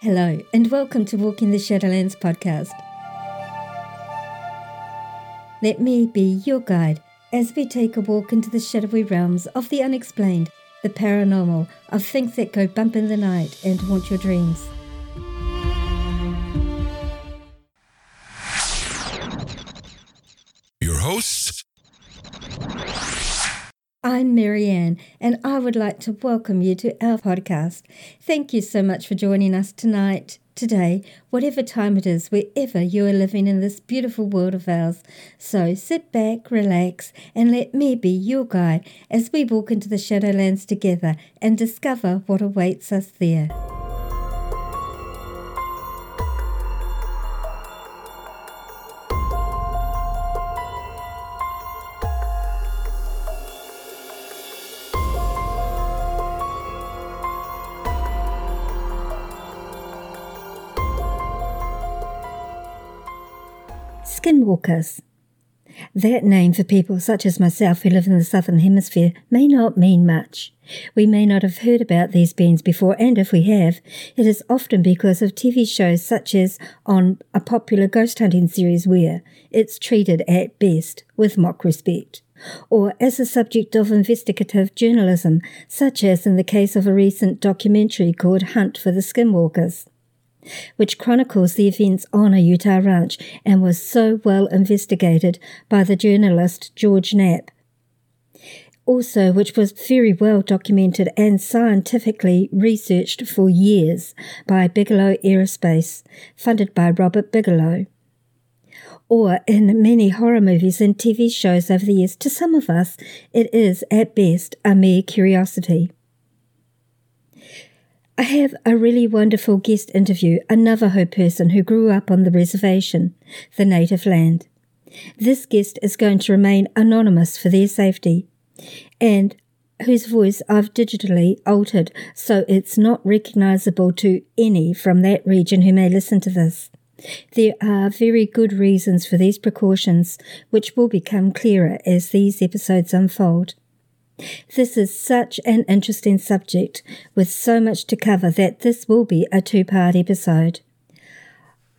Hello, and welcome to Walk in the Shadowlands podcast. Let me be your guide as we take a walk into the shadowy realms of the unexplained, the paranormal, of things that go bump in the night and haunt your dreams. I'm Marianne, and I would like to welcome you to our podcast. Thank you so much for joining us tonight, today, whatever time it is, wherever you are living in this beautiful world of ours. So sit back, relax, and let me be your guide as we walk into the Shadowlands together and discover what awaits us there. Skinwalkers. That name for people such as myself who live in the Southern Hemisphere may not mean much. We may not have heard about these beings before, and if we have, it is often because of TV shows such as on a popular ghost hunting series where it's treated at best with mock respect, or as a subject of investigative journalism, such as in the case of a recent documentary called Hunt for the Skinwalkers which chronicles the events on a Utah ranch and was so well investigated by the journalist George Knapp. Also, which was very well documented and scientifically researched for years by Bigelow Aerospace, funded by Robert Bigelow. Or in many horror movies and TV shows over the years, to some of us, it is at best a mere curiosity. I have a really wonderful guest interview, a Navajo person who grew up on the reservation, the native land. This guest is going to remain anonymous for their safety, and whose voice I've digitally altered so it's not recognizable to any from that region who may listen to this. There are very good reasons for these precautions, which will become clearer as these episodes unfold. This is such an interesting subject with so much to cover that this will be a two part episode.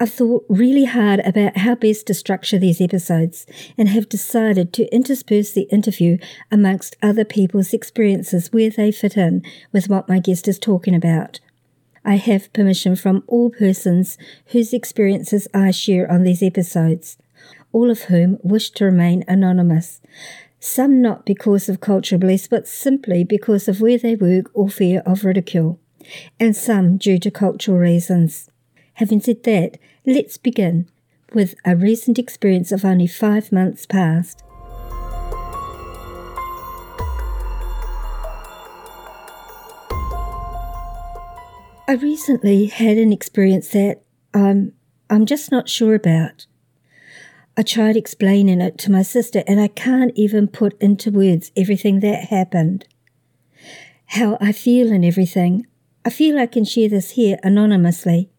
I've thought really hard about how best to structure these episodes and have decided to intersperse the interview amongst other people's experiences where they fit in with what my guest is talking about. I have permission from all persons whose experiences I share on these episodes, all of whom wish to remain anonymous some not because of cultural beliefs, but simply because of where they work or fear of ridicule, and some due to cultural reasons. Having said that, let's begin with a recent experience of only five months past. I recently had an experience that I'm, I'm just not sure about. I tried explaining it to my sister, and I can't even put into words everything that happened. How I feel and everything. I feel I can share this here anonymously.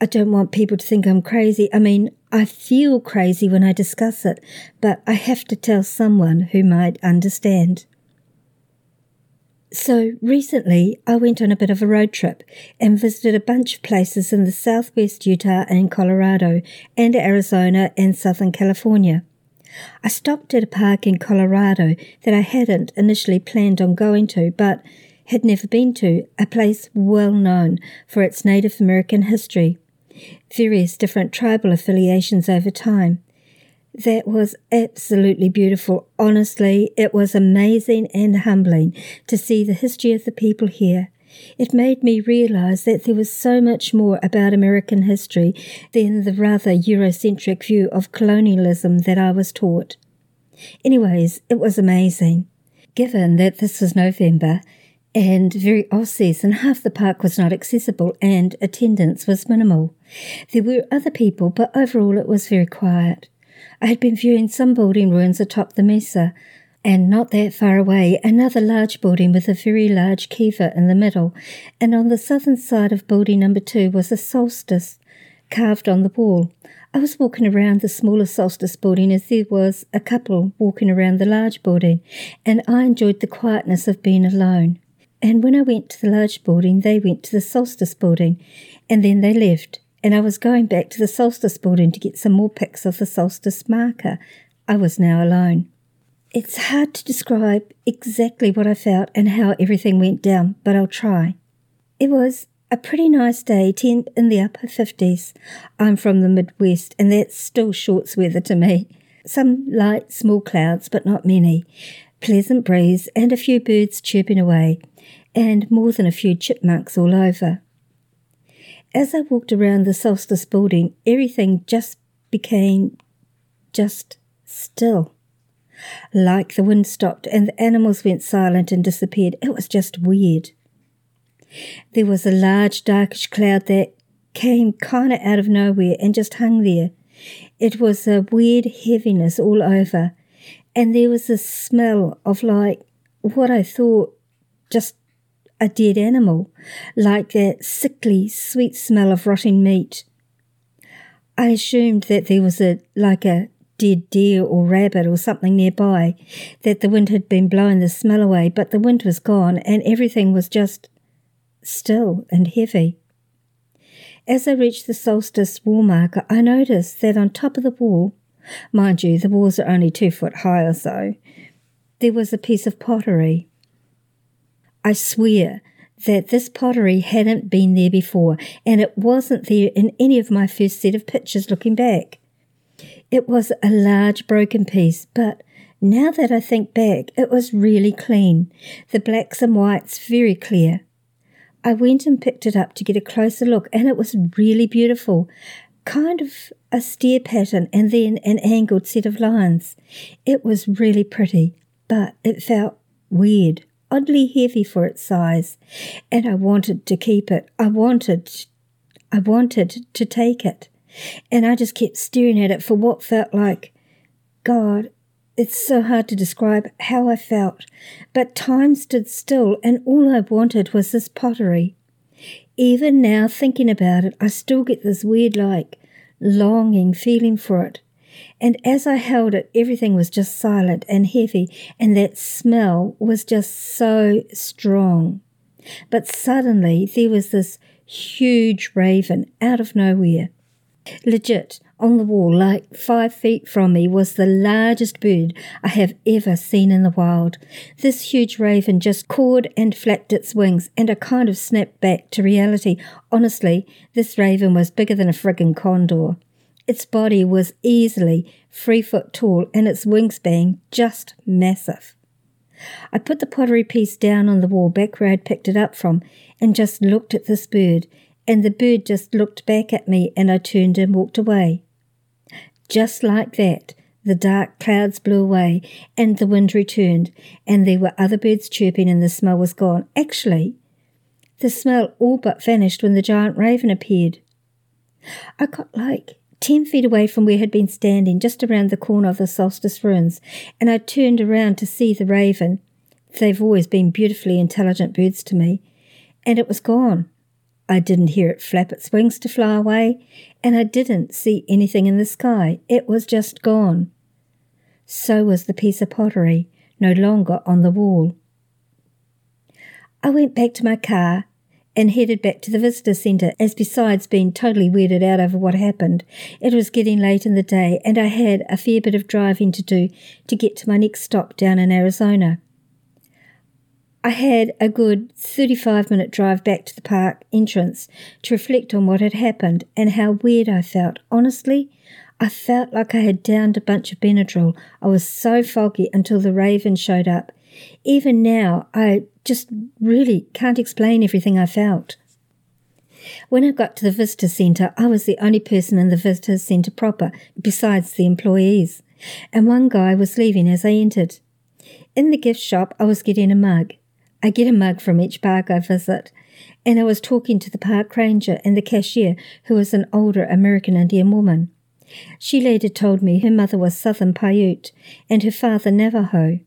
I don't want people to think I'm crazy. I mean, I feel crazy when I discuss it, but I have to tell someone who might understand. So recently, I went on a bit of a road trip and visited a bunch of places in the southwest Utah and Colorado, and Arizona and Southern California. I stopped at a park in Colorado that I hadn't initially planned on going to, but had never been to, a place well known for its Native American history, various different tribal affiliations over time, that was absolutely beautiful. Honestly, it was amazing and humbling to see the history of the people here. It made me realize that there was so much more about American history than the rather Eurocentric view of colonialism that I was taught. Anyways, it was amazing. Given that this was November and very off season, half the park was not accessible and attendance was minimal. There were other people, but overall it was very quiet. I had been viewing some building ruins atop the mesa, and not that far away, another large building with a very large kiva in the middle, and on the southern side of building number two was a solstice carved on the wall. I was walking around the smaller solstice building as there was a couple walking around the large building, and I enjoyed the quietness of being alone. And when I went to the large building, they went to the solstice building, and then they left. And I was going back to the solstice building to get some more pics of the solstice marker. I was now alone. It's hard to describe exactly what I felt and how everything went down, but I'll try. It was a pretty nice day, temp in the upper 50s. I'm from the Midwest, and that's still shorts weather to me. Some light, small clouds, but not many. Pleasant breeze, and a few birds chirping away, and more than a few chipmunks all over. As I walked around the solstice building, everything just became just still. Like the wind stopped and the animals went silent and disappeared. It was just weird. There was a large darkish cloud that came kind of out of nowhere and just hung there. It was a weird heaviness all over, and there was a smell of like what I thought just a dead animal, like that sickly, sweet smell of rotting meat. I assumed that there was a like a dead deer or rabbit or something nearby, that the wind had been blowing the smell away, but the wind was gone and everything was just still and heavy. As I reached the solstice wall marker, I noticed that on top of the wall, mind you, the walls are only two foot high or so, there was a piece of pottery. I swear that this pottery hadn't been there before, and it wasn't there in any of my first set of pictures looking back. It was a large broken piece, but now that I think back, it was really clean, the blacks and whites very clear. I went and picked it up to get a closer look, and it was really beautiful. Kind of a stair pattern and then an angled set of lines. It was really pretty, but it felt weird, oddly heavy for its size, and I wanted to keep it. I wanted, I wanted to take it. And I just kept staring at it for what felt like, God, it's so hard to describe how I felt, but time stood still and all I wanted was this pottery. Even now, thinking about it, I still get this weird, like, longing feeling for it. And as I held it, everything was just silent and heavy, and that smell was just so strong. But suddenly there was this huge raven out of nowhere. Legit, on the wall, like five feet from me, was the largest bird I have ever seen in the wild. This huge raven just cawed and flapped its wings, and I kind of snapped back to reality. Honestly, this raven was bigger than a friggin' condor. Its body was easily three foot tall, and its wingspan just massive. I put the pottery piece down on the wall back where I'd picked it up from and just looked at this bird, and the bird just looked back at me and I turned and walked away. Just like that, the dark clouds blew away and the wind returned, and there were other birds chirping and the smell was gone. Actually, the smell all but vanished when the giant raven appeared. I got like ten feet away from where I had been standing, just around the corner of the solstice ruins, and I turned around to see the raven. They've always been beautifully intelligent birds to me, and it was gone. I didn't hear it flap its wings to fly away, and I didn't see anything in the sky. It was just gone. So was the piece of pottery, no longer on the wall. I went back to my car and headed back to the visitor centre, as besides being totally weirded out over what happened, it was getting late in the day and I had a fair bit of driving to do to get to my next stop down in Arizona. I had a good 35 minute drive back to the park entrance to reflect on what had happened and how weird I felt. Honestly, I felt like I had downed a bunch of Benadryl. I was so foggy until the raven showed up. Even now, I just really can't explain everything I felt. When I got to the visitor centre, I was the only person in the visitor centre proper, besides the employees, and one guy was leaving as I entered. In the gift shop, I was getting a mug. I get a mug from each park I visit, and I was talking to the park ranger and the cashier, who was an older American Indian woman. She later told me her mother was Southern Paiute and her father Navajo,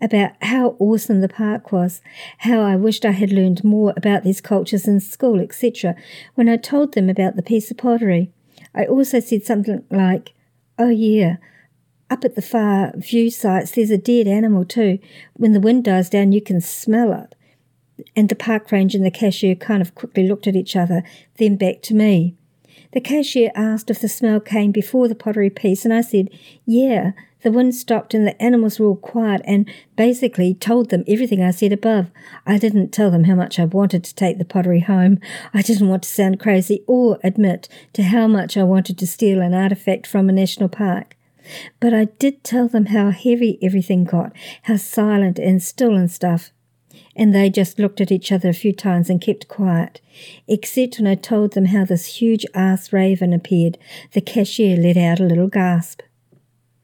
about how awesome the park was, how I wished I had learned more about these cultures in school, etc. When I told them about the piece of pottery, I also said something like, Oh, yeah, up at the far view sites, there's a dead animal too. When the wind dies down, you can smell it. and the park ranger and the cashier kind of quickly looked at each other, then back to me. The cashier asked if the smell came before the pottery piece, and I said, Yeah. The wind stopped and the animals were all quiet and basically told them everything I said above. I didn't tell them how much I wanted to take the pottery home. I didn't want to sound crazy or admit to how much I wanted to steal an artifact from a national park. But I did tell them how heavy everything got, how silent and still and stuff and they just looked at each other a few times and kept quiet. Except when I told them how this huge ass raven appeared, the cashier let out a little gasp.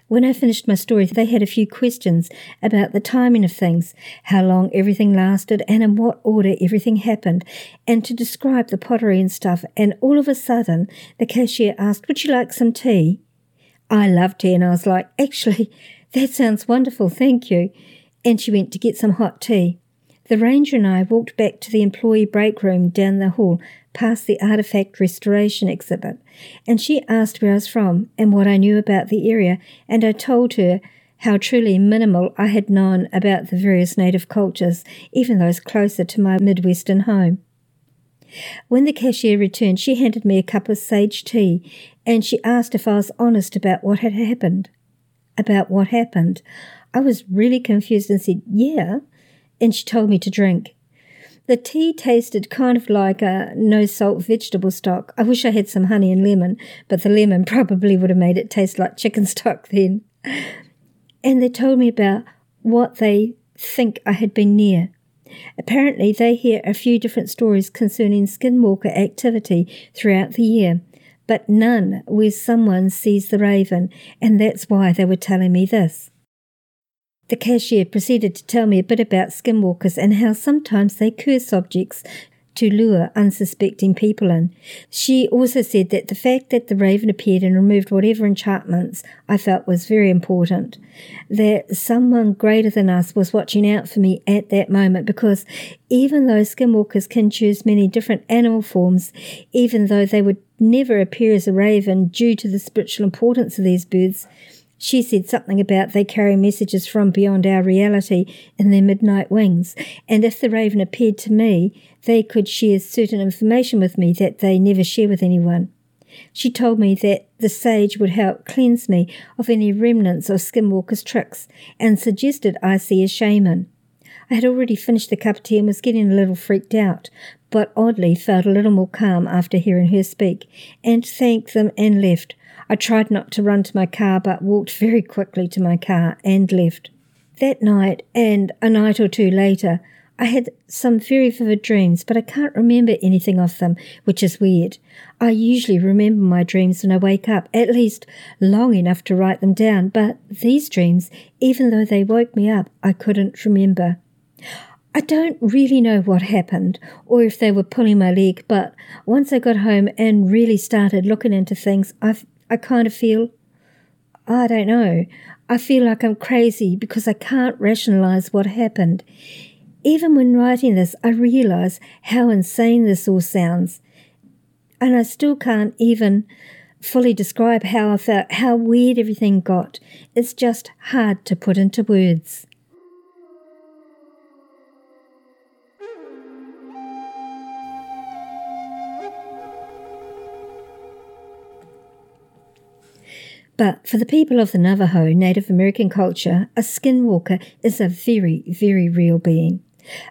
When I finished my story, they had a few questions about the timing of things, how long everything lasted, and in what order everything happened, and to describe the pottery and stuff. And all of a sudden, the cashier asked, Would you like some tea? I love tea, and I was like, Actually, that sounds wonderful, thank you. And she went to get some hot tea. The ranger and I walked back to the employee break room down the hall past the artifact restoration exhibit, and she asked where I was from and what I knew about the area, and I told her how truly minimal I had known about the various native cultures, even those closer to my Midwestern home. When the cashier returned, she handed me a cup of sage tea and she asked if I was honest about what had happened. About what happened? I was really confused and said, Yeah and she told me to drink. The tea tasted kind of like a no salt vegetable stock. I wish I had some honey and lemon, but the lemon probably would have made it taste like chicken stock then. And they told me about what they think I had been near. Apparently, they hear a few different stories concerning skinwalker activity throughout the year, but none where someone sees the raven, and that's why they were telling me this. The cashier proceeded to tell me a bit about skinwalkers and how sometimes they curse objects to lure unsuspecting people in. She also said that the fact that the raven appeared and removed whatever enchantments I felt was very important. That someone greater than us was watching out for me at that moment because even though skinwalkers can choose many different animal forms, even though they would never appear as a raven due to the spiritual importance of these birds, she said something about they carry messages from beyond our reality in their midnight wings, and if the raven appeared to me, they could share certain information with me that they never share with anyone. She told me that the sage would help cleanse me of any remnants of Skinwalker's tricks and suggested I see a shaman. I had already finished the cup of tea and was getting a little freaked out, but oddly felt a little more calm after hearing her speak, and thanked them and left, I tried not to run to my car, but walked very quickly to my car and left. That night, and a night or two later, I had some very vivid dreams, but I can't remember anything of them, which is weird. I usually remember my dreams when I wake up, at least long enough to write them down, but these dreams, even though they woke me up, I couldn't remember. I don't really know what happened or if they were pulling my leg, but once I got home and really started looking into things, I I kind of feel, I don't know, I feel like I'm crazy because I can't rationalize what happened. Even when writing this, I realize how insane this all sounds. And I still can't even fully describe how I felt, how weird everything got. It's just hard to put into words. But for the people of the Navajo Native American culture, a skinwalker is a very, very real being.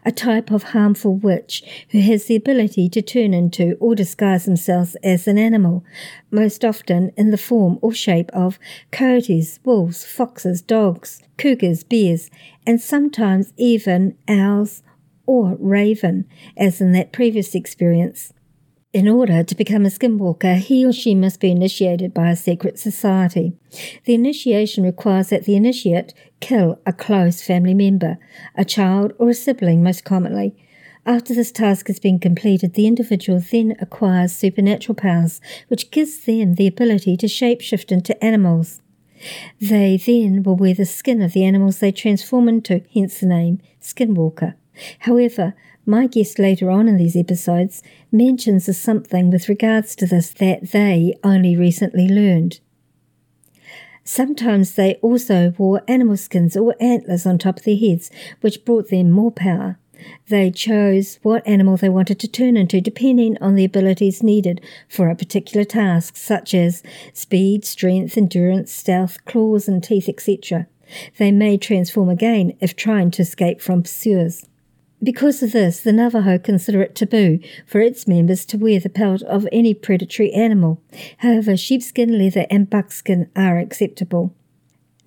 A type of harmful witch who has the ability to turn into or disguise themselves as an animal, most often in the form or shape of coyotes, wolves, foxes, dogs, cougars, bears, and sometimes even owls or raven, as in that previous experience. In order to become a skinwalker, he or she must be initiated by a secret society. The initiation requires that the initiate kill a close family member, a child or a sibling most commonly. After this task has been completed, the individual then acquires supernatural powers, which gives them the ability to shapeshift into animals. They then will wear the skin of the animals they transform into, hence the name Skinwalker. However, my guest later on in these episodes mentions something with regards to this that they only recently learned. Sometimes they also wore animal skins or antlers on top of their heads, which brought them more power. They chose what animal they wanted to turn into depending on the abilities needed for a particular task, such as speed, strength, endurance, stealth, claws and teeth, etc. They may transform again if trying to escape from pursuers. Because of this, the Navajo consider it taboo for its members to wear the pelt of any predatory animal. However, sheepskin, leather, and buckskin are acceptable.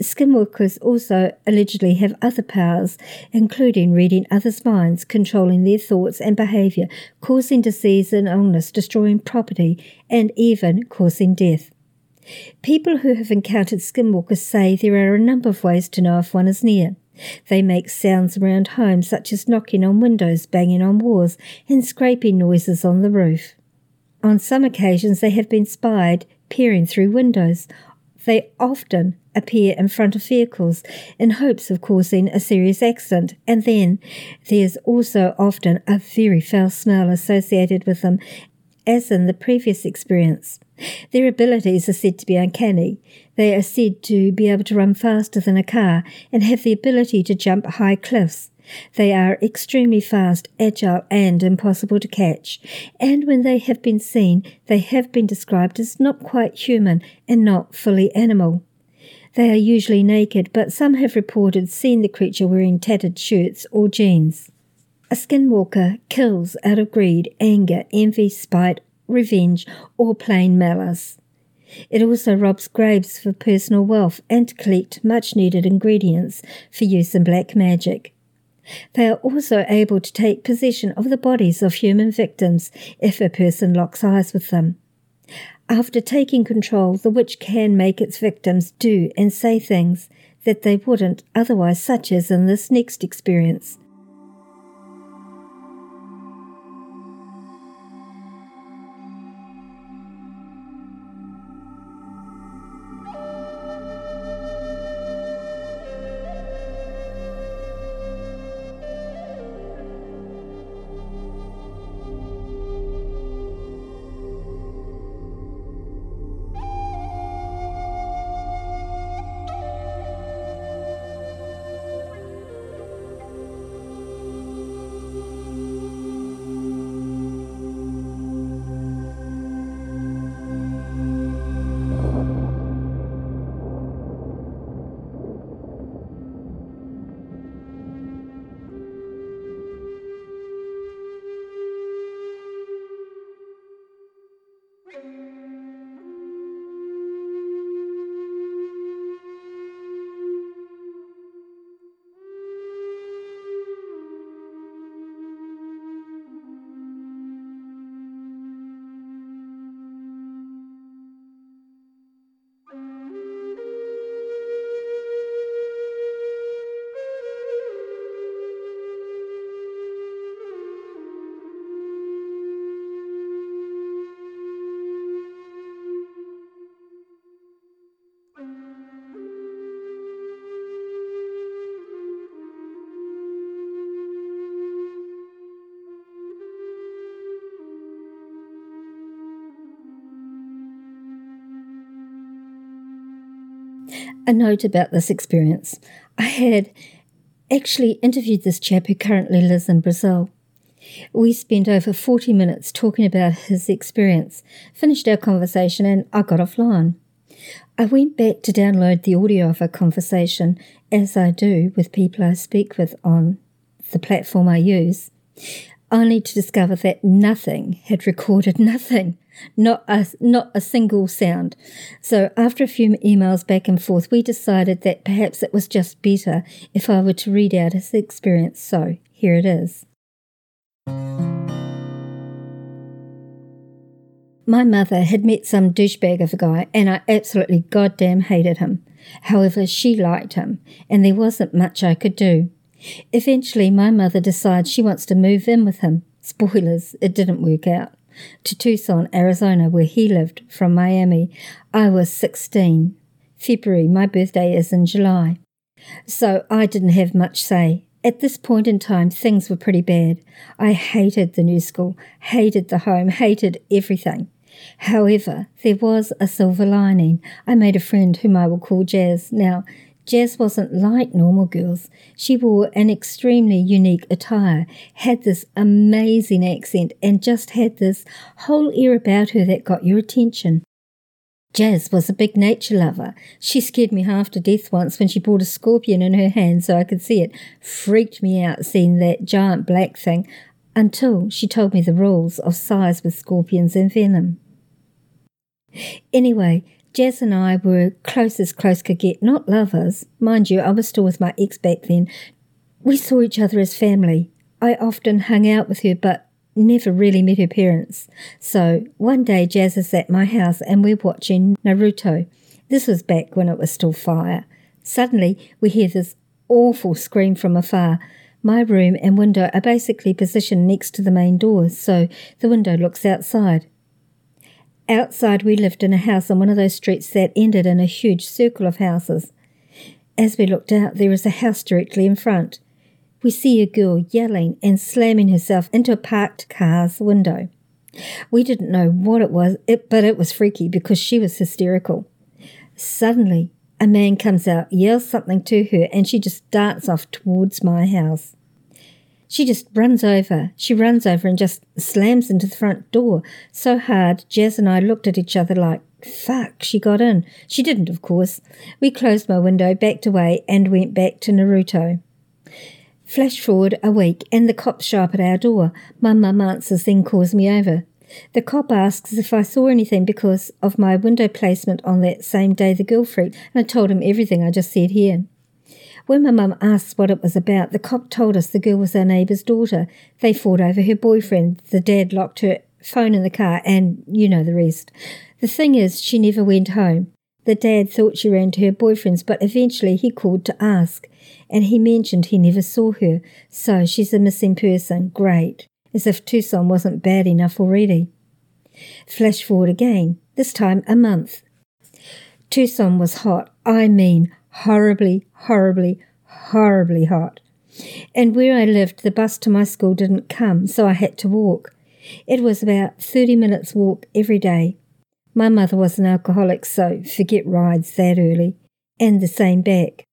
Skinwalkers also allegedly have other powers, including reading others' minds, controlling their thoughts and behavior, causing disease and illness, destroying property, and even causing death. People who have encountered skinwalkers say there are a number of ways to know if one is near. They make sounds around home, such as knocking on windows, banging on walls, and scraping noises on the roof. On some occasions, they have been spied peering through windows. They often appear in front of vehicles in hopes of causing a serious accident, and then there's also often a very foul smell associated with them, as in the previous experience. Their abilities are said to be uncanny. They are said to be able to run faster than a car and have the ability to jump high cliffs. They are extremely fast, agile, and impossible to catch. And when they have been seen, they have been described as not quite human and not fully animal. They are usually naked, but some have reported seeing the creature wearing tattered shirts or jeans. A skinwalker kills out of greed, anger, envy, spite, revenge, or plain malice. It also robs graves for personal wealth and to collect much needed ingredients for use in black magic. They are also able to take possession of the bodies of human victims if a person locks eyes with them. After taking control, the witch can make its victims do and say things that they wouldn't otherwise, such as in this next experience. A note about this experience. I had actually interviewed this chap who currently lives in Brazil. We spent over 40 minutes talking about his experience, finished our conversation, and I got offline. I went back to download the audio of our conversation, as I do with people I speak with on the platform I use, only to discover that nothing had recorded nothing not a, not a single sound. So after a few emails back and forth, we decided that perhaps it was just better if I were to read out his experience. So here it is. My mother had met some douchebag of a guy, and I absolutely goddamn hated him. However, she liked him, and there wasn't much I could do. Eventually, my mother decides she wants to move in with him. Spoilers, it didn't work out to Tucson, Arizona, where he lived from Miami. I was 16. February, my birthday is in July. So I didn't have much say. At this point in time, things were pretty bad. I hated the new school, hated the home, hated everything. However, there was a silver lining. I made a friend whom I will call Jazz. Now, Jazz wasn't like normal girls. She wore an extremely unique attire, had this amazing accent, and just had this whole air about her that got your attention. Jazz was a big nature lover. She scared me half to death once when she brought a scorpion in her hand so I could see it. Freaked me out seeing that giant black thing until she told me the rules of size with scorpions and venom. Anyway, Jazz and I were close as close could get, not lovers. Mind you, I was still with my ex back then. We saw each other as family. I often hung out with her, but never really met her parents. So one day Jazz is at my house and we're watching Naruto. This was back when it was still fire. Suddenly we hear this awful scream from afar. My room and window are basically positioned next to the main door, so the window looks outside. Outside, we lived in a house on one of those streets that ended in a huge circle of houses. As we looked out, there was a house directly in front. We see a girl yelling and slamming herself into a parked car's window. We didn't know what it was, but it was freaky because she was hysterical. Suddenly, a man comes out, yells something to her, and she just darts off towards my house. She just runs over. She runs over and just slams into the front door so hard Jazz and I looked at each other like, fuck, she got in. She didn't, of course. We closed my window, backed away, and went back to Naruto. Flash forward a week, and the cops show up at our door. My mum answers, then calls me over. The cop asks if I saw anything because of my window placement on that same day the girl freaked, and I told him everything I just said here. When my mum asked what it was about, the cop told us the girl was our neighbour's daughter. They fought over her boyfriend. The dad locked her phone in the car, and you know the rest. The thing is, she never went home. The dad thought she ran to her boyfriend's, but eventually he called to ask, and he mentioned he never saw her. So she's a missing person. Great. As if Tucson wasn't bad enough already. Flash forward again, this time a month. Tucson was hot. I mean, horribly, horribly, horribly hot. And where I lived, the bus to my school didn't come, so I had to walk. It was about 30 minutes walk every day. My mother was an alcoholic, so forget rides that early, and the same back.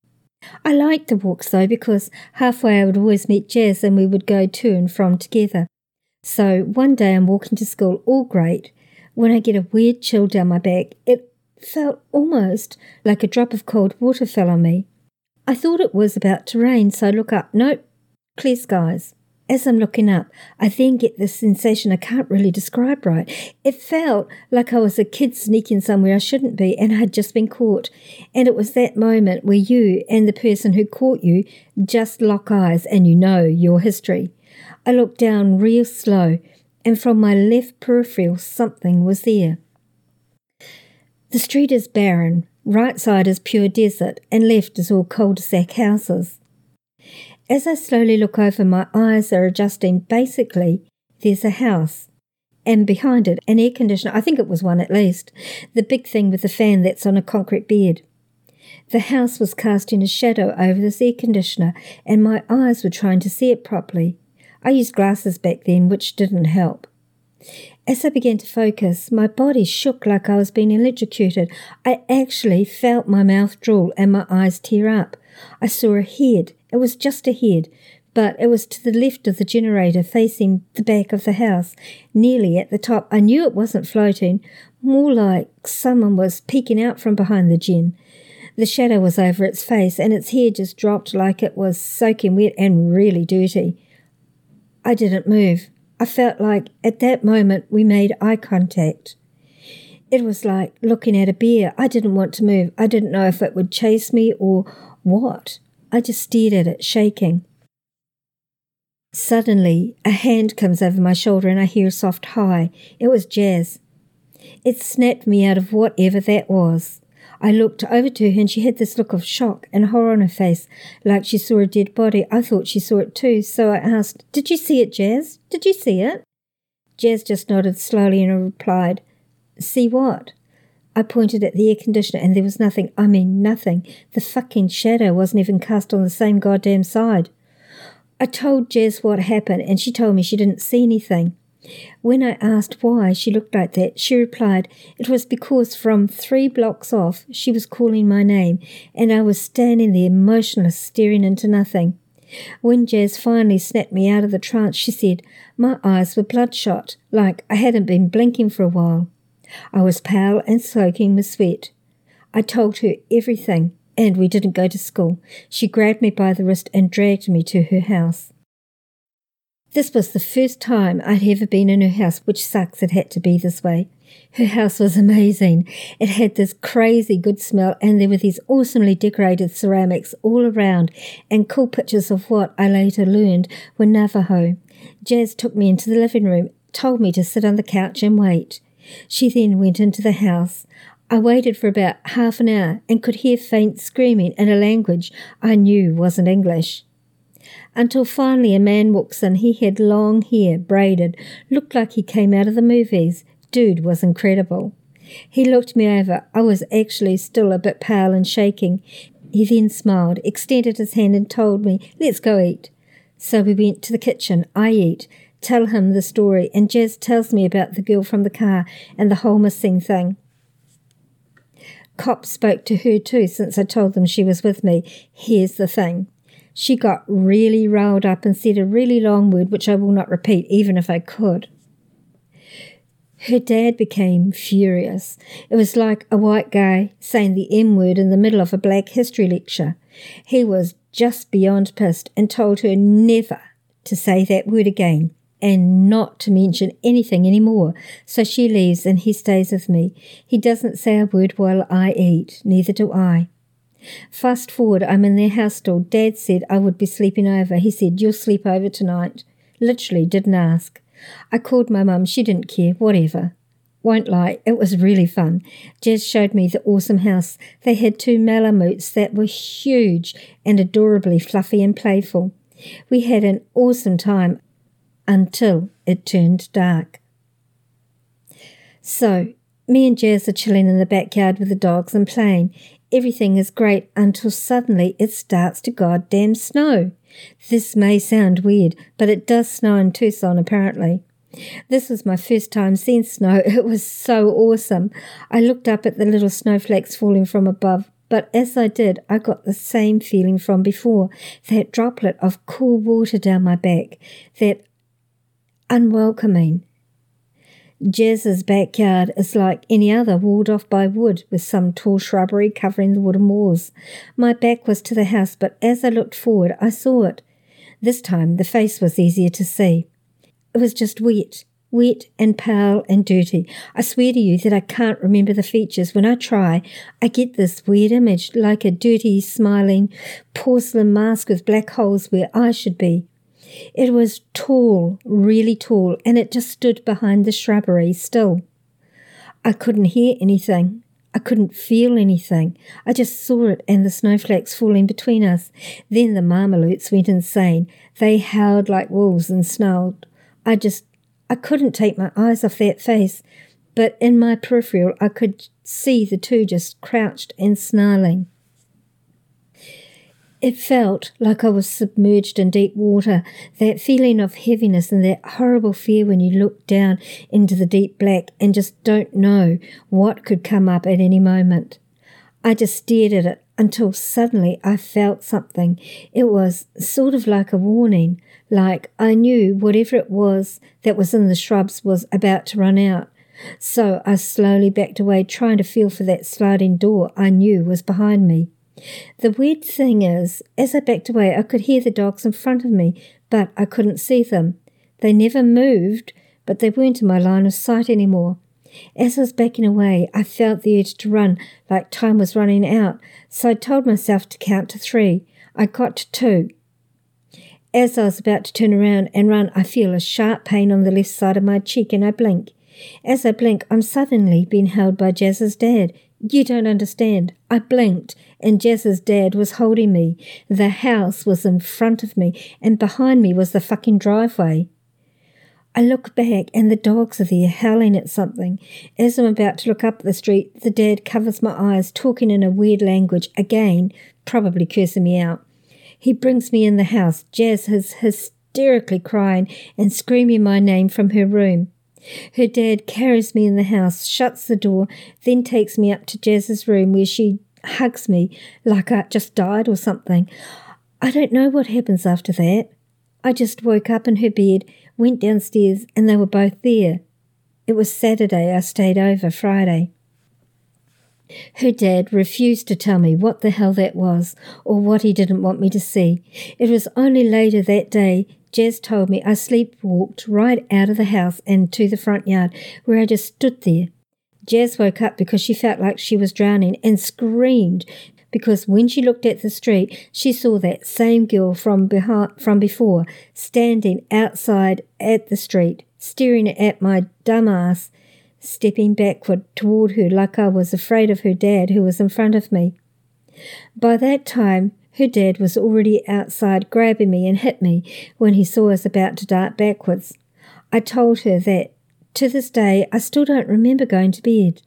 I liked the walks though because halfway I would always meet Jazz and we would go to and from together. So one day I'm walking to school all great when I get a weird chill down my back. It felt almost like a drop of cold water fell on me. I thought it was about to rain, so I look up. Nope, clear skies. As I'm looking up, I then get this sensation I can't really describe right. It felt like I was a kid sneaking somewhere I shouldn't be and I had just been caught. And it was that moment where you and the person who caught you just lock eyes and you know your history. I looked down real slow, and from my left peripheral, something was there. The street is barren, right side is pure desert, and left is all cul-de-sac houses. As I slowly look over, my eyes are adjusting. Basically, there's a house, and behind it, an air conditioner. I think it was one at least. The big thing with the fan that's on a concrete bed. The house was casting a shadow over this air conditioner, and my eyes were trying to see it properly. I used glasses back then, which didn't help. As I began to focus, my body shook like I was being electrocuted. I actually felt my mouth drool and my eyes tear up. I saw a head. It was just a head, but it was to the left of the generator facing the back of the house, nearly at the top. I knew it wasn't floating, more like someone was peeking out from behind the gin. The shadow was over its face, and its hair just dropped like it was soaking wet and really dirty. I didn't move. I felt like at that moment we made eye contact. It was like looking at a bear. I didn't want to move. I didn't know if it would chase me or what. I just stared at it, shaking. Suddenly, a hand comes over my shoulder and I hear a soft hi. It was Jazz. It snapped me out of whatever that was. I looked over to her and she had this look of shock and horror on her face, like she saw a dead body. I thought she saw it too, so I asked, Did you see it, Jazz? Did you see it? Jazz just nodded slowly and replied, See what? I pointed at the air conditioner and there was nothing. I mean, nothing. The fucking shadow wasn't even cast on the same goddamn side. I told Jazz what happened and she told me she didn't see anything. When I asked why she looked like that, she replied it was because from three blocks off she was calling my name and I was standing there motionless, staring into nothing. When Jazz finally snapped me out of the trance, she said my eyes were bloodshot, like I hadn't been blinking for a while. I was pale and soaking with sweat. I told her everything, and we didn't go to school. She grabbed me by the wrist and dragged me to her house. This was the first time I'd ever been in her house, which sucks it had to be this way. Her house was amazing. It had this crazy good smell, and there were these awesomely decorated ceramics all around, and cool pictures of what I later learned were Navajo. Jazz took me into the living room, told me to sit on the couch and wait. She then went into the house. I waited for about half an hour and could hear faint screaming in a language I knew wasn't English until finally a man walks in. He had long hair, braided, looked like he came out of the movies. Dude was incredible. He looked me over. I was actually still a bit pale and shaking. He then smiled, extended his hand, and told me, Let's go eat. So we went to the kitchen. I eat, tell him the story, and Jazz tells me about the girl from the car and the whole missing thing. Cop spoke to her too since I told them she was with me. Here's the thing. She got really riled up and said a really long word, which I will not repeat, even if I could. Her dad became furious. It was like a white guy saying the M word in the middle of a black history lecture. He was just beyond pissed and told her never to say that word again and not to mention anything anymore. So she leaves and he stays with me. He doesn't say a word while I eat, neither do I. Fast forward, I'm in their house still. Dad said I would be sleeping over. He said, You'll sleep over tonight. Literally didn't ask. I called my mum. She didn't care. Whatever. Won't lie, it was really fun. Jazz showed me the awesome house. They had two Malamutes that were huge and adorably fluffy and playful. We had an awesome time until it turned dark. So, me and Jazz are chilling in the backyard with the dogs and playing everything is great until suddenly it starts to goddamn snow. This may sound weird, but it does snow in Tucson apparently. This was my first time seeing snow. It was so awesome. I looked up at the little snowflakes falling from above, but as I did, I got the same feeling from before that droplet of cool water down my back, that unwelcoming, Jazz's backyard is like any other, walled off by wood, with some tall shrubbery covering the wooden walls. My back was to the house, but as I looked forward, I saw it. This time the face was easier to see. It was just wet, wet and pale and dirty. I swear to you that I can't remember the features. When I try, I get this weird image, like a dirty, smiling porcelain mask with black holes where I should be. It was tall, really tall, and it just stood behind the shrubbery still. I couldn't hear anything. I couldn't feel anything. I just saw it and the snowflakes falling between us. Then the Mamalutes went insane. They howled like wolves and snarled. I just, I couldn't take my eyes off that face, but in my peripheral I could see the two just crouched and snarling. It felt like I was submerged in deep water, that feeling of heaviness and that horrible fear when you look down into the deep black and just don't know what could come up at any moment. I just stared at it until suddenly I felt something. It was sort of like a warning, like I knew whatever it was that was in the shrubs was about to run out. So I slowly backed away, trying to feel for that sliding door I knew was behind me. The weird thing is, as I backed away, I could hear the dogs in front of me, but I couldn't see them. They never moved, but they weren't in my line of sight anymore. As I was backing away, I felt the urge to run, like time was running out, so I told myself to count to three. I got to two. As I was about to turn around and run, I feel a sharp pain on the left side of my cheek and I blink. As I blink, I'm suddenly being held by Jazz's dad. You don't understand. I blinked, and Jazz's dad was holding me. The house was in front of me, and behind me was the fucking driveway. I look back, and the dogs are there howling at something. As I'm about to look up the street, the dad covers my eyes, talking in a weird language, again, probably cursing me out. He brings me in the house. Jazz is hysterically crying and screaming my name from her room. Her dad carries me in the house, shuts the door, then takes me up to Jazz's room where she hugs me like I just died or something. I don't know what happens after that. I just woke up in her bed, went downstairs, and they were both there. It was Saturday. I stayed over Friday. Her dad refused to tell me what the hell that was or what he didn't want me to see. It was only later that day Jazz told me I sleepwalked right out of the house and to the front yard where I just stood there. Jazz woke up because she felt like she was drowning and screamed because when she looked at the street, she saw that same girl from behind, from before standing outside at the street, staring at my dumb ass, stepping backward toward her like I was afraid of her dad who was in front of me. By that time, her dad was already outside grabbing me and hit me when he saw us about to dart backwards. I told her that to this day I still don't remember going to bed.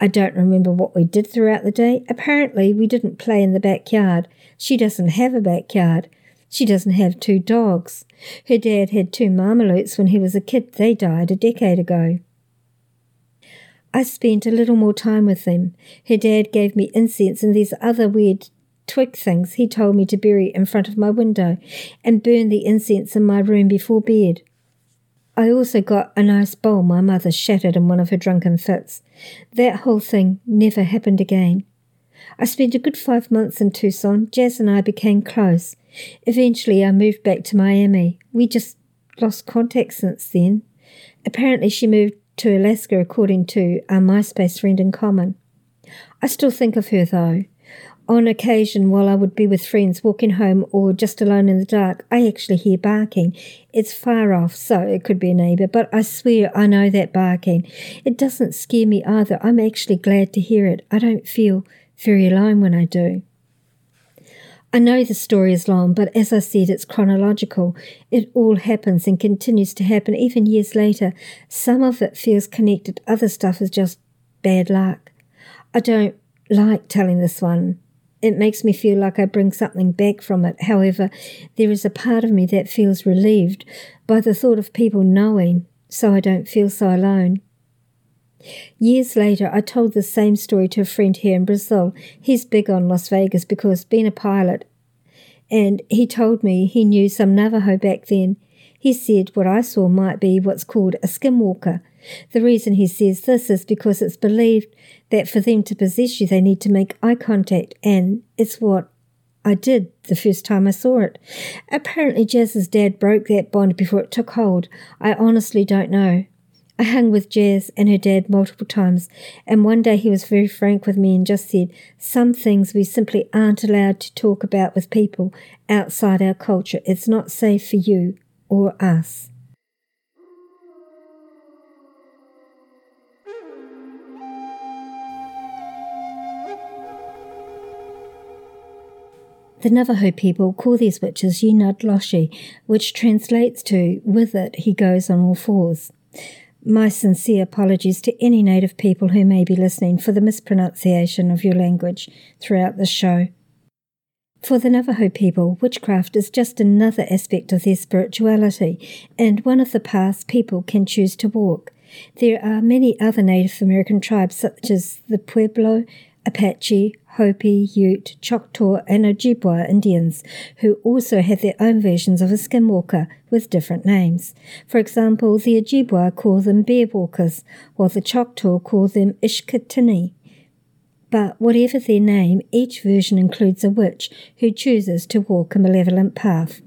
I don't remember what we did throughout the day. Apparently, we didn't play in the backyard. She doesn't have a backyard. She doesn't have two dogs. Her dad had two Malamutes when he was a kid. They died a decade ago. I spent a little more time with them. Her dad gave me incense and these other weird twig things he told me to bury in front of my window and burn the incense in my room before bed. I also got a nice bowl my mother shattered in one of her drunken fits. That whole thing never happened again. I spent a good five months in Tucson. Jazz and I became close. Eventually, I moved back to Miami. We just lost contact since then. Apparently, she moved to Alaska according to our MySpace friend in common. I still think of her though. On occasion, while I would be with friends walking home or just alone in the dark, I actually hear barking. It's far off, so it could be a neighbour, but I swear I know that barking. It doesn't scare me either. I'm actually glad to hear it. I don't feel very alone when I do. I know the story is long, but as I said, it's chronological. It all happens and continues to happen even years later. Some of it feels connected, other stuff is just bad luck. I don't like telling this one it makes me feel like I bring something back from it. However, there is a part of me that feels relieved by the thought of people knowing, so I don't feel so alone. Years later, I told the same story to a friend here in Brazil. He's big on Las Vegas because being a pilot, and he told me he knew some Navajo back then. He said what I saw might be what's called a skinwalker. The reason he says this is because it's believed that for them to possess you, they need to make eye contact, and it's what I did the first time I saw it. Apparently, Jazz's dad broke that bond before it took hold. I honestly don't know. I hung with Jazz and her dad multiple times, and one day he was very frank with me and just said, Some things we simply aren't allowed to talk about with people outside our culture. It's not safe for you or us. The Navajo people call these witches Yinadloshi, which translates to, with it he goes on all fours. My sincere apologies to any native people who may be listening for the mispronunciation of your language throughout this show. For the Navajo people, witchcraft is just another aspect of their spirituality and one of the paths people can choose to walk. There are many other Native American tribes, such as the Pueblo, Apache, Hopi, Ute, Choctaw, and Ojibwa Indians, who also have their own versions of a skinwalker with different names. For example, the Ojibwa call them bear walkers, while the Choctaw call them Ishkatini. But whatever their name, each version includes a witch who chooses to walk a malevolent path.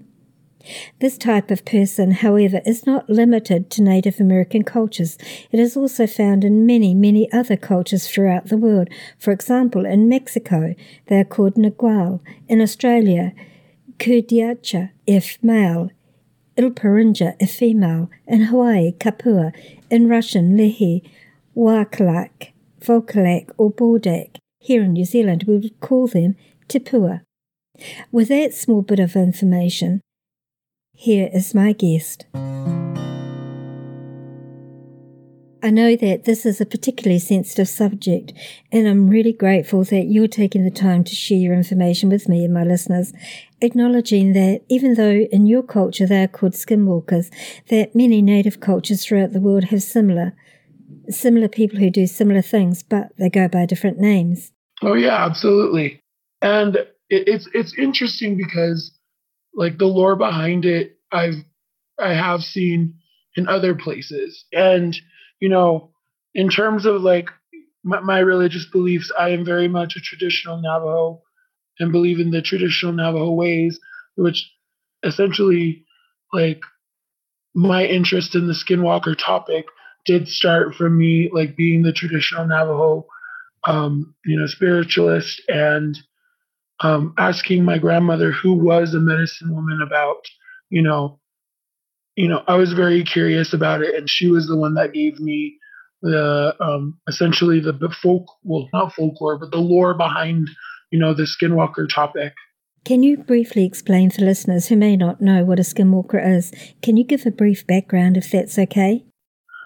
This type of person, however, is not limited to Native American cultures. It is also found in many, many other cultures throughout the world. For example, in Mexico, they are called Nagual. In Australia, Kurdaitcha, if male. Ilparinja, if female. In Hawaii, Kapua. In Russian, Lehi, Wakalak, Volkalak, or Bordak. Here in New Zealand, we would call them Tipua. With that small bit of information, here is my guest. I know that this is a particularly sensitive subject, and I'm really grateful that you're taking the time to share your information with me and my listeners. acknowledging that even though in your culture they are called skinwalkers, that many native cultures throughout the world have similar similar people who do similar things, but they go by different names. Oh yeah, absolutely. And it's it's interesting because like the lore behind it, I've I have seen in other places, and you know, in terms of like my, my religious beliefs, I am very much a traditional Navajo and believe in the traditional Navajo ways, which essentially like my interest in the skinwalker topic did start from me like being the traditional Navajo um, you know, spiritualist and um, asking my grandmother who was a medicine woman about, you know, you know, I was very curious about it, and she was the one that gave me the um, essentially the, folk, well, not folklore, but the lore behind, you know, the skinwalker topic. Can you briefly explain for listeners who may not know what a skinwalker is? Can you give a brief background if that's okay?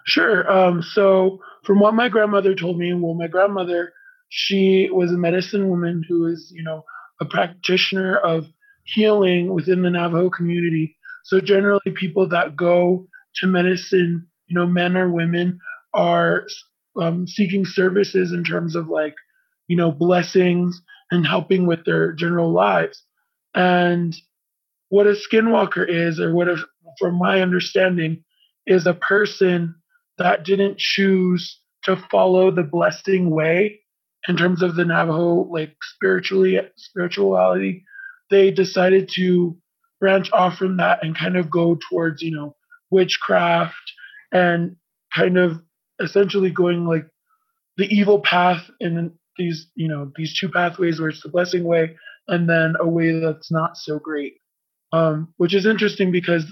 Sure. Um, so, from what my grandmother told me, well, my grandmother, she was a medicine woman who is, you know, a practitioner of healing within the Navajo community. So, generally, people that go to medicine, you know, men or women, are um, seeking services in terms of like, you know, blessings and helping with their general lives. And what a skinwalker is, or what, a, from my understanding, is a person that didn't choose to follow the blessing way in terms of the Navajo like spiritually spirituality. They decided to branch off from that and kind of go towards, you know, witchcraft and kind of essentially going like the evil path in these, you know, these two pathways where it's the blessing way and then a way that's not so great. Um, which is interesting because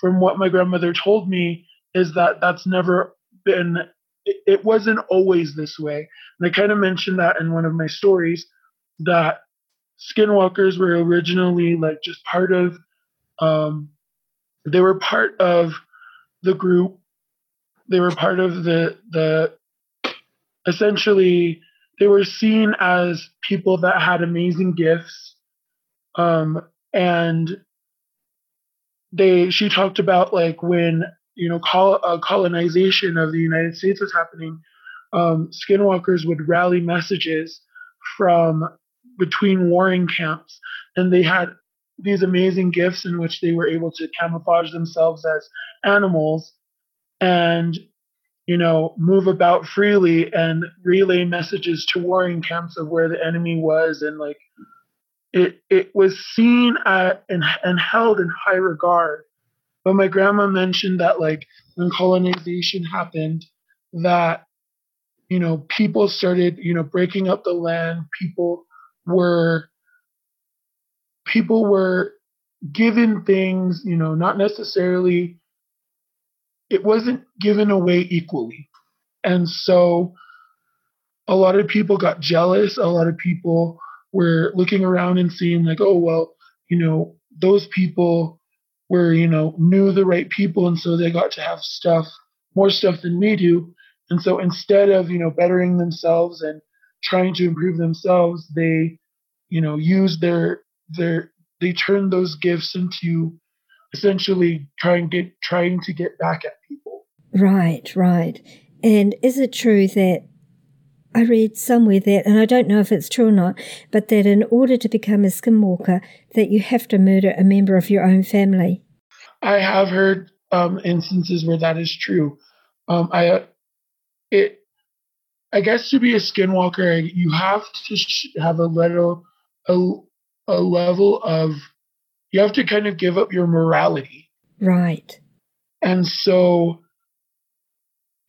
from what my grandmother told me, is that that's never been it, wasn't always this way. And i kind of mentioned that in one of my stories that skinwalkers were originally like just part of um they were part of the group they were part of the the essentially they were seen as people that had amazing gifts um and they she talked about like when you know, col- uh, colonization of the United States was happening, um, skinwalkers would rally messages from between warring camps, and they had these amazing gifts in which they were able to camouflage themselves as animals and you know move about freely and relay messages to warring camps of where the enemy was and like it it was seen at, and, and held in high regard but my grandma mentioned that like when colonization happened, that you know people started you know breaking up the land. People were people were given things, you know, not necessarily. It wasn't given away equally, and so a lot of people got jealous. A lot of people were looking around and seeing like, oh well, you know, those people were, you know, knew the right people. And so they got to have stuff, more stuff than me do. And so instead of, you know, bettering themselves and trying to improve themselves, they, you know, use their, their, they turn those gifts into essentially trying get, trying to get back at people. Right, right. And is it true that I read somewhere that, and I don't know if it's true or not, but that in order to become a skinwalker, that you have to murder a member of your own family. I have heard um, instances where that is true. Um, I it I guess to be a skinwalker, you have to have a little a, a level of you have to kind of give up your morality. Right. And so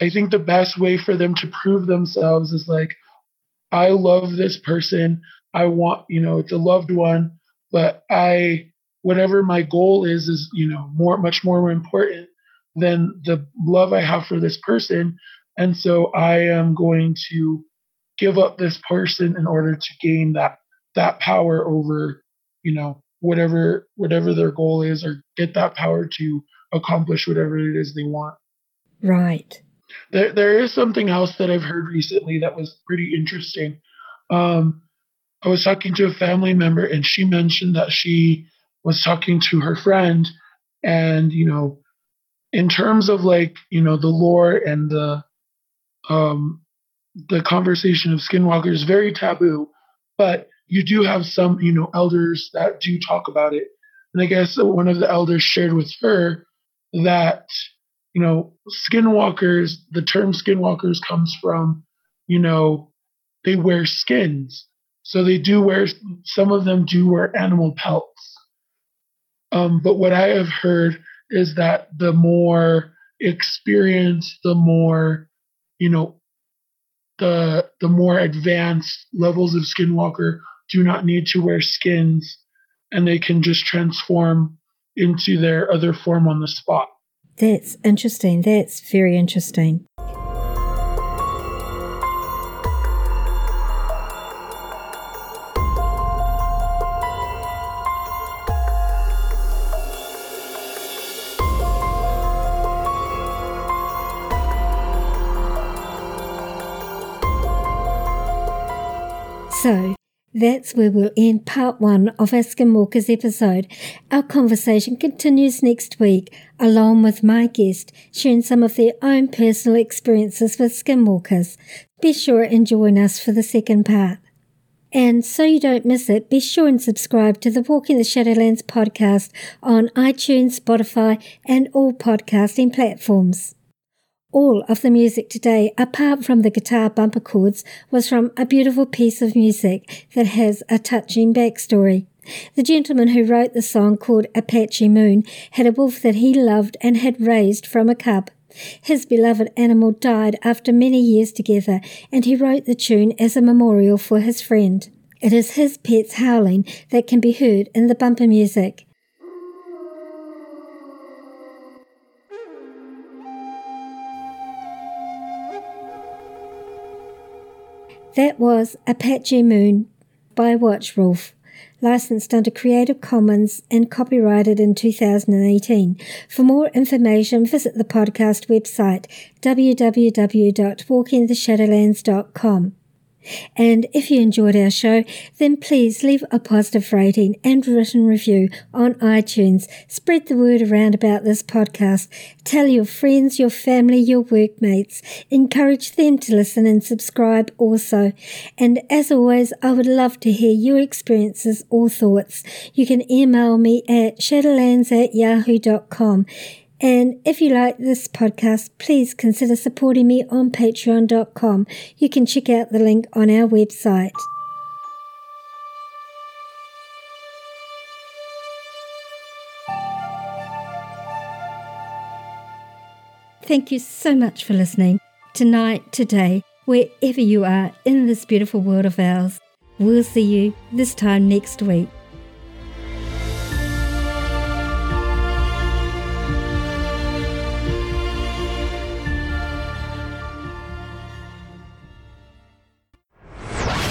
I think the best way for them to prove themselves is like, I love this person. I want, you know, it's a loved one, but I, whatever my goal is, is, you know, more, much more important than the love I have for this person. And so I am going to give up this person in order to gain that, that power over, you know, whatever, whatever their goal is or get that power to accomplish whatever it is they want. Right. There, there is something else that I've heard recently that was pretty interesting. Um, I was talking to a family member and she mentioned that she was talking to her friend and you know in terms of like you know the lore and the um the conversation of skinwalkers very taboo but you do have some you know elders that do talk about it and i guess one of the elders shared with her that you know skinwalkers the term skinwalkers comes from you know they wear skins so they do wear some of them do wear animal pelts um, but what I have heard is that the more experience, the more, you know, the the more advanced levels of skinwalker do not need to wear skins and they can just transform into their other form on the spot. That's interesting. That's very interesting. That's where we'll end part one of our Skinwalkers episode. Our conversation continues next week, along with my guest sharing some of their own personal experiences with Skinwalkers. Be sure and join us for the second part. And so you don't miss it, be sure and subscribe to the Walking the Shadowlands podcast on iTunes, Spotify, and all podcasting platforms. All of the music today, apart from the guitar bumper chords, was from a beautiful piece of music that has a touching backstory. The gentleman who wrote the song called Apache Moon had a wolf that he loved and had raised from a cub. His beloved animal died after many years together, and he wrote the tune as a memorial for his friend. It is his pet's howling that can be heard in the bumper music. That was Apache Moon by Watch Wolf, licensed under Creative Commons and copyrighted in 2018. For more information, visit the podcast website www.walkingtheshadowlands.com. And if you enjoyed our show, then please leave a positive rating and written review on iTunes. Spread the word around about this podcast. Tell your friends, your family, your workmates. Encourage them to listen and subscribe also. And as always, I would love to hear your experiences or thoughts. You can email me at shadowlands at yahoo.com. And if you like this podcast, please consider supporting me on patreon.com. You can check out the link on our website. Thank you so much for listening tonight, today, wherever you are in this beautiful world of ours. We'll see you this time next week.